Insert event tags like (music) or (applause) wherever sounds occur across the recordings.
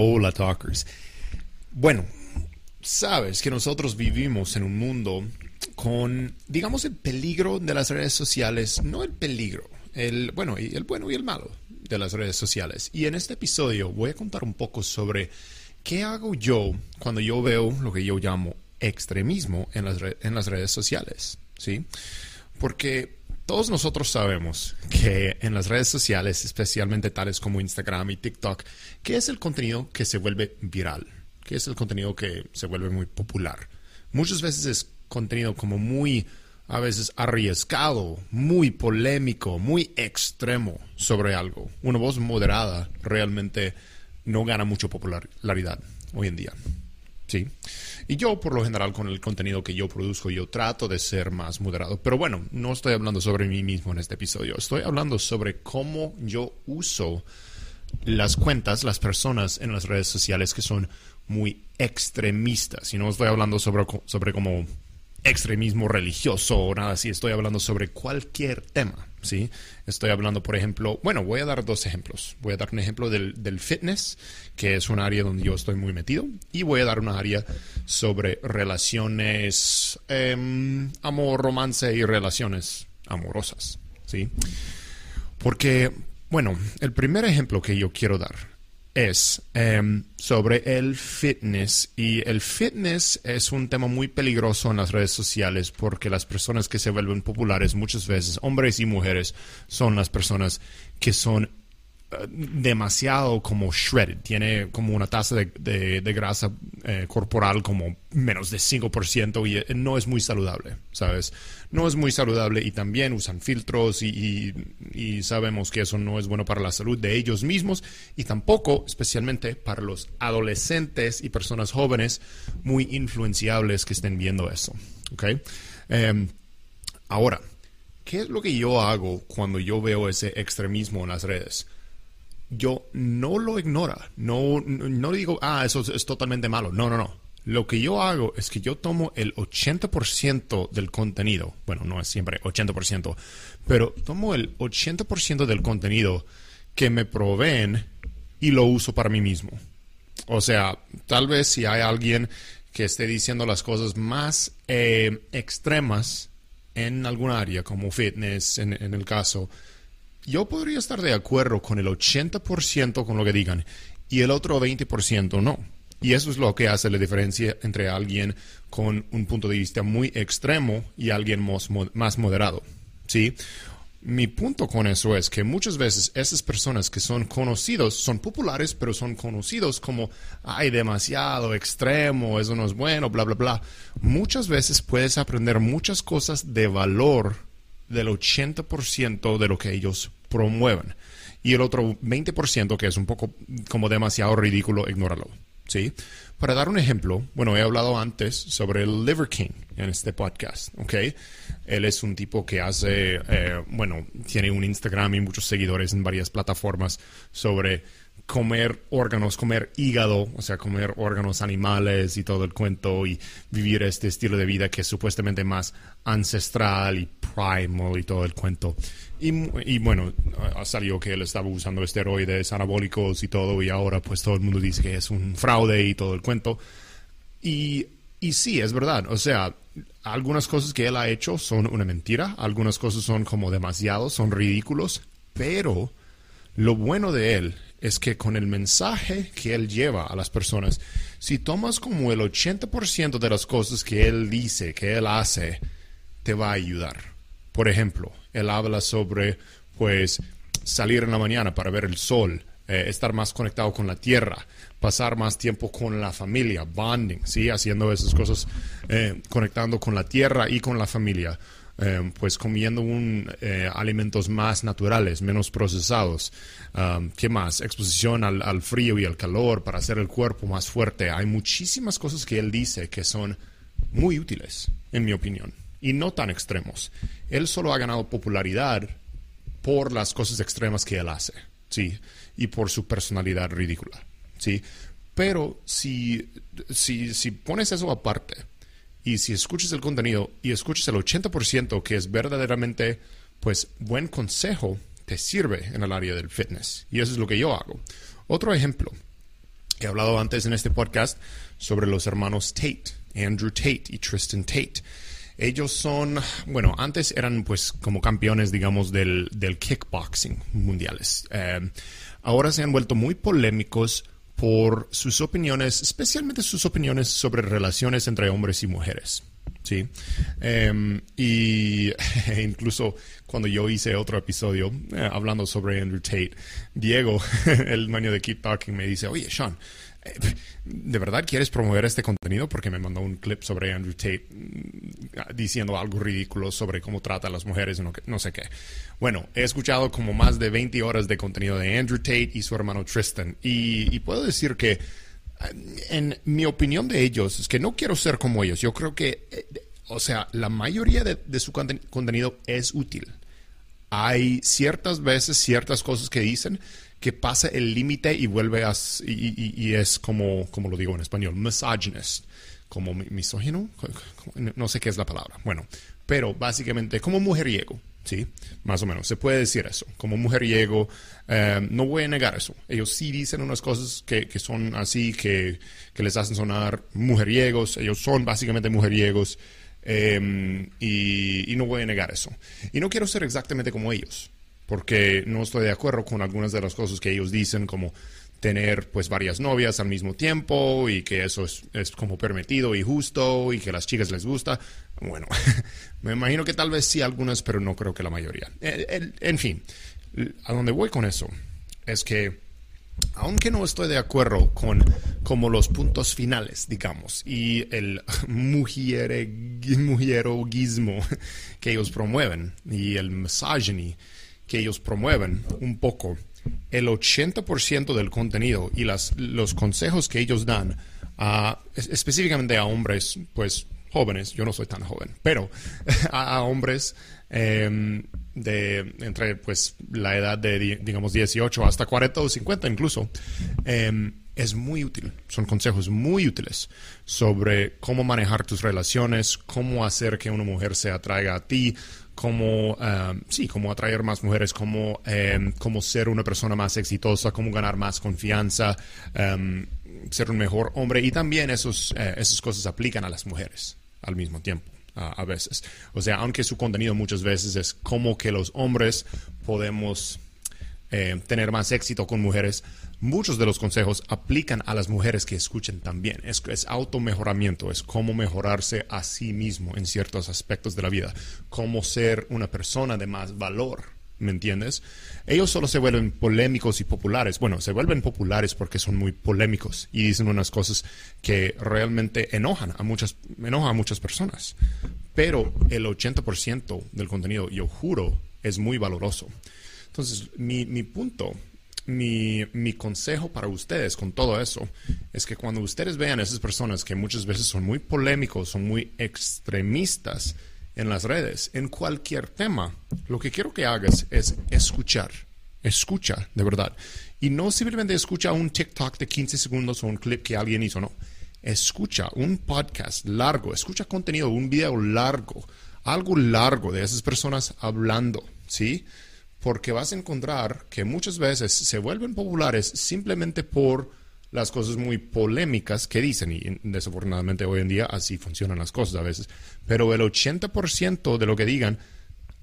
Hola, talkers. Bueno, sabes que nosotros vivimos en un mundo con, digamos, el peligro de las redes sociales, no el peligro, el bueno, y el bueno y el malo de las redes sociales. Y en este episodio voy a contar un poco sobre qué hago yo cuando yo veo lo que yo llamo extremismo en las, en las redes sociales, ¿sí? Porque todos nosotros sabemos que en las redes sociales, especialmente tales como Instagram y TikTok, ¿qué es el contenido que se vuelve viral? ¿Qué es el contenido que se vuelve muy popular? Muchas veces es contenido como muy, a veces arriesgado, muy polémico, muy extremo sobre algo. Una voz moderada realmente no gana mucha popularidad hoy en día. Sí. Y yo, por lo general, con el contenido que yo produzco, yo trato de ser más moderado. Pero bueno, no estoy hablando sobre mí mismo en este episodio. Estoy hablando sobre cómo yo uso las cuentas, las personas en las redes sociales que son muy extremistas. Y no estoy hablando sobre, sobre como extremismo religioso o nada así. Estoy hablando sobre cualquier tema. ¿sí? Estoy hablando, por ejemplo, bueno, voy a dar dos ejemplos. Voy a dar un ejemplo del, fitness, que es un área donde yo estoy muy metido, y voy a dar una área sobre relaciones, em, amor, romance y relaciones amorosas, ¿sí? Porque, bueno, el primer ejemplo que yo quiero dar es em, sobre el fitness. Y el fitness es un tema muy peligroso en las redes sociales porque las personas que se vuelven populares muchas veces, hombres y mujeres, son las personas que son demasiado como shredded, tiene como una tasa de, grasa eh, corporal como menos de 5% y eh, no es muy saludable, ¿sabes? No es muy saludable y también usan filtros y, sabemos que eso no es bueno para la salud de ellos mismos y tampoco especialmente para los adolescentes y personas jóvenes muy influenciables que estén viendo eso, ¿ok? Em, ahora, ¿qué es lo que yo hago cuando yo veo ese extremismo en las redes? Yo no lo ignora. No, no digo, ah, eso es, totalmente malo. No, no, no. Lo que yo hago es que yo tomo el 80% del contenido. Bueno, no es siempre 80%, pero tomo el 80% del contenido que me proveen y lo uso para mí mismo. O sea, tal vez si hay alguien que esté diciendo las cosas más eh, extremas en algún área, como fitness en el caso, yo podría estar de acuerdo con el 80% con lo que digan y el otro 20% no. Y eso es lo que hace la diferencia entre alguien con un punto de vista muy extremo y alguien más, moderado. ¿Sí? Mi punto con eso es que muchas veces esas personas que son conocidos, son populares, pero son conocidos como, ay, demasiado extremo, eso no es bueno, bla, bla, bla. Muchas veces puedes aprender muchas cosas de valor del 80% de lo que ellos promuevan. Y el otro 20%, que es un poco como demasiado ridículo, ignóralo. ¿sí? Para dar un ejemplo, bueno, he hablado antes sobre el Liver King en este podcast, ¿ok? Él es un tipo que hace, eh, bueno, tiene un Instagram y muchos seguidores en varias plataformas sobre comer órganos, comer hígado, o sea, comer órganos animales y todo el cuento y vivir este estilo de vida que es supuestamente más ancestral y primal y todo el cuento. Y, bueno, ha salido que él estaba usando esteroides anabólicos y todo, y ahora pues todo el mundo dice que es un fraude y todo el cuento. Y, y sí, es verdad. O sea, algunas cosas que él ha hecho son una mentira, algunas cosas son como demasiado, son ridículos, pero lo bueno de él es que con el mensaje que él lleva a las personas, si tomas como el 80% de las cosas que él dice, que él hace, te va a ayudar. Por ejemplo, él habla sobre, pues, salir en la mañana para ver el sol, eh, estar más conectado con la tierra, pasar más tiempo con la familia, bonding, ¿sí? Haciendo esas cosas, eh, conectando con la tierra y con la familia. eh, pues comiendo un, alimentos más naturales, menos procesados. Um, ¿Qué más? Exposición al, frío y al calor para hacer el cuerpo más fuerte. Hay muchísimas cosas que él dice que son muy útiles, en mi opinión, y no tan extremos. Él solo ha ganado popularidad por las cosas extremas que él hace, ¿sí? Y por su personalidad ridícula, ¿sí? Pero si, si, si pones eso aparte y si escuchas el contenido y escuchas el 80% que es verdaderamente, pues, buen consejo, te sirve en el área del fitness. Y eso es lo que yo hago. Otro ejemplo. He hablado antes en este podcast sobre los hermanos Tate, Andrew Tate y Tristan Tate. Ellos son, bueno, antes eran pues como campeones, digamos, del, del kickboxing mundiales. Eh, ahora se han vuelto muy polémicos por sus opiniones, especialmente sus opiniones sobre relaciones entre hombres y mujeres. Sí. Em, y (laughs) incluso cuando yo hice otro episodio eh, hablando sobre Andrew Tate, Diego, (laughs) el dueño de Keep Talking, me dice, oye, Sean, ¿de verdad quieres promover este contenido? Porque me mandó un clip sobre Andrew Tate mm, diciendo algo ridículo sobre cómo trata a las mujeres y no, no, sé qué. Bueno, he escuchado como más de 20 horas de contenido de Andrew Tate y su hermano Tristan. Y, puedo decir que, eh, en mi opinión de ellos, es que no quiero ser como ellos. Yo creo que, eh, o sea, la mayoría de, su contenido es útil. Hay ciertas veces, ciertas cosas que dicen que pasa el límite y vuelve a... Y, es como, como lo digo en español, misogynist, como misógino, no sé qué es la palabra. Bueno, pero básicamente como mujeriego, ¿sí? Más o menos, se puede decir eso. Como mujeriego, eh, no voy a negar eso. Ellos sí dicen unas cosas que, que son así, que, que, les hacen sonar mujeriegos. Ellos son básicamente mujeriegos. Eh, y, y no voy a negar eso. Y no quiero ser exactamente como ellos porque no estoy de acuerdo con algunas de las cosas que ellos dicen, como tener pues varias novias al mismo tiempo y que eso es, como permitido y justo y que a las chicas les gusta. Bueno, (laughs) me imagino que tal vez sí algunas, pero no creo que la mayoría. En fin, a donde voy con eso es que aunque no estoy de acuerdo con como los puntos finales, digamos, y el (laughs) mujieroguismo que ellos promueven y el misogyny que ellos promueven un poco, el 80% del contenido y las, los consejos que ellos dan, específicamente a hombres, pues jóvenes, yo no soy tan joven, pero (laughs) a, hombres em, de entre pues la edad de digamos 18 hasta 40 o 50 incluso, em, es muy útil. Son consejos muy útiles sobre cómo manejar tus relaciones, cómo hacer que una mujer se atraiga a ti, cómo, um, sí, cómo atraer más mujeres, cómo, um, ser una persona más exitosa, cómo ganar más confianza, um, ser un mejor hombre. Y también esos, uh, esas cosas aplican a las mujeres al mismo tiempo. Uh, a veces. O sea, aunque su contenido muchas veces es cómo que los hombres podemos eh, tener más éxito con mujeres, muchos de los consejos aplican a las mujeres que escuchen también. Es, es automejoramiento, es cómo mejorarse a sí mismo en ciertos aspectos de la vida, cómo ser una persona de más valor. ¿Me entiendes? Ellos solo se vuelven polémicos y populares. Bueno, se vuelven populares porque son muy polémicos y dicen unas cosas que realmente enojan a muchas, enojan a muchas personas. Pero el 80% del contenido, yo juro, es muy valoroso. Entonces, mi, mi punto mi, mi, consejo para ustedes con todo eso es que cuando ustedes vean a esas personas que muchas veces son muy polémicos, son muy extremistas en las redes, en cualquier tema, lo que quiero que hagas es escuchar. Escucha, de verdad. Y no simplemente escucha un TikTok de 15 segundos o un clip que alguien hizo, no. Escucha un podcast largo, escucha contenido, un video largo, algo largo de esas personas hablando, ¿sí? Porque vas a encontrar que muchas veces se vuelven populares simplemente por las cosas muy polémicas que dicen y desafortunadamente hoy en día así funcionan las cosas a veces, pero el 80% de lo que digan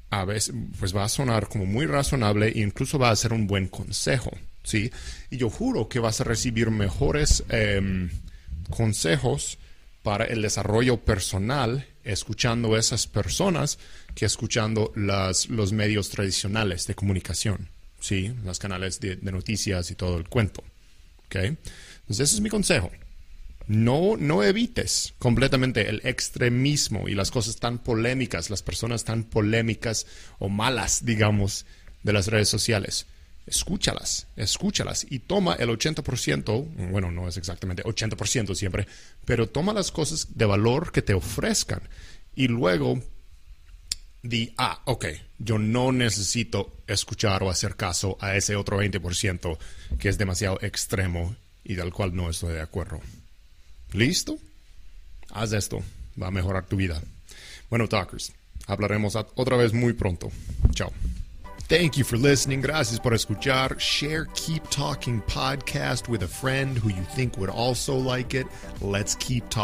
a veces pues va a sonar como muy razonable e incluso va a ser un buen consejo, ¿sí? Y yo juro que vas a recibir mejores em, consejos para el desarrollo personal escuchando esas personas que escuchando las, los medios tradicionales de comunicación, ¿sí? Los canales de, noticias y todo el cuento, ¿ok? Entonces ese es mi consejo. no, no evites completamente el extremismo y las cosas tan polémicas, las personas tan polémicas o malas, digamos, de las redes sociales. Escúchalas, escúchalas y toma el 80%, bueno, no es exactamente 80% siempre, pero toma las cosas de valor que te ofrezcan y luego di, ah, ok, yo no necesito escuchar o hacer caso a ese otro 20% que es demasiado extremo y del cual no estoy de acuerdo. ¿Listo? Haz esto, va a mejorar tu vida. Bueno, talkers, hablaremos otra vez muy pronto. Chao. Thank you for listening. Gracias por escuchar. Share Keep Talking podcast with a friend who you think would also like it. Let's keep talking.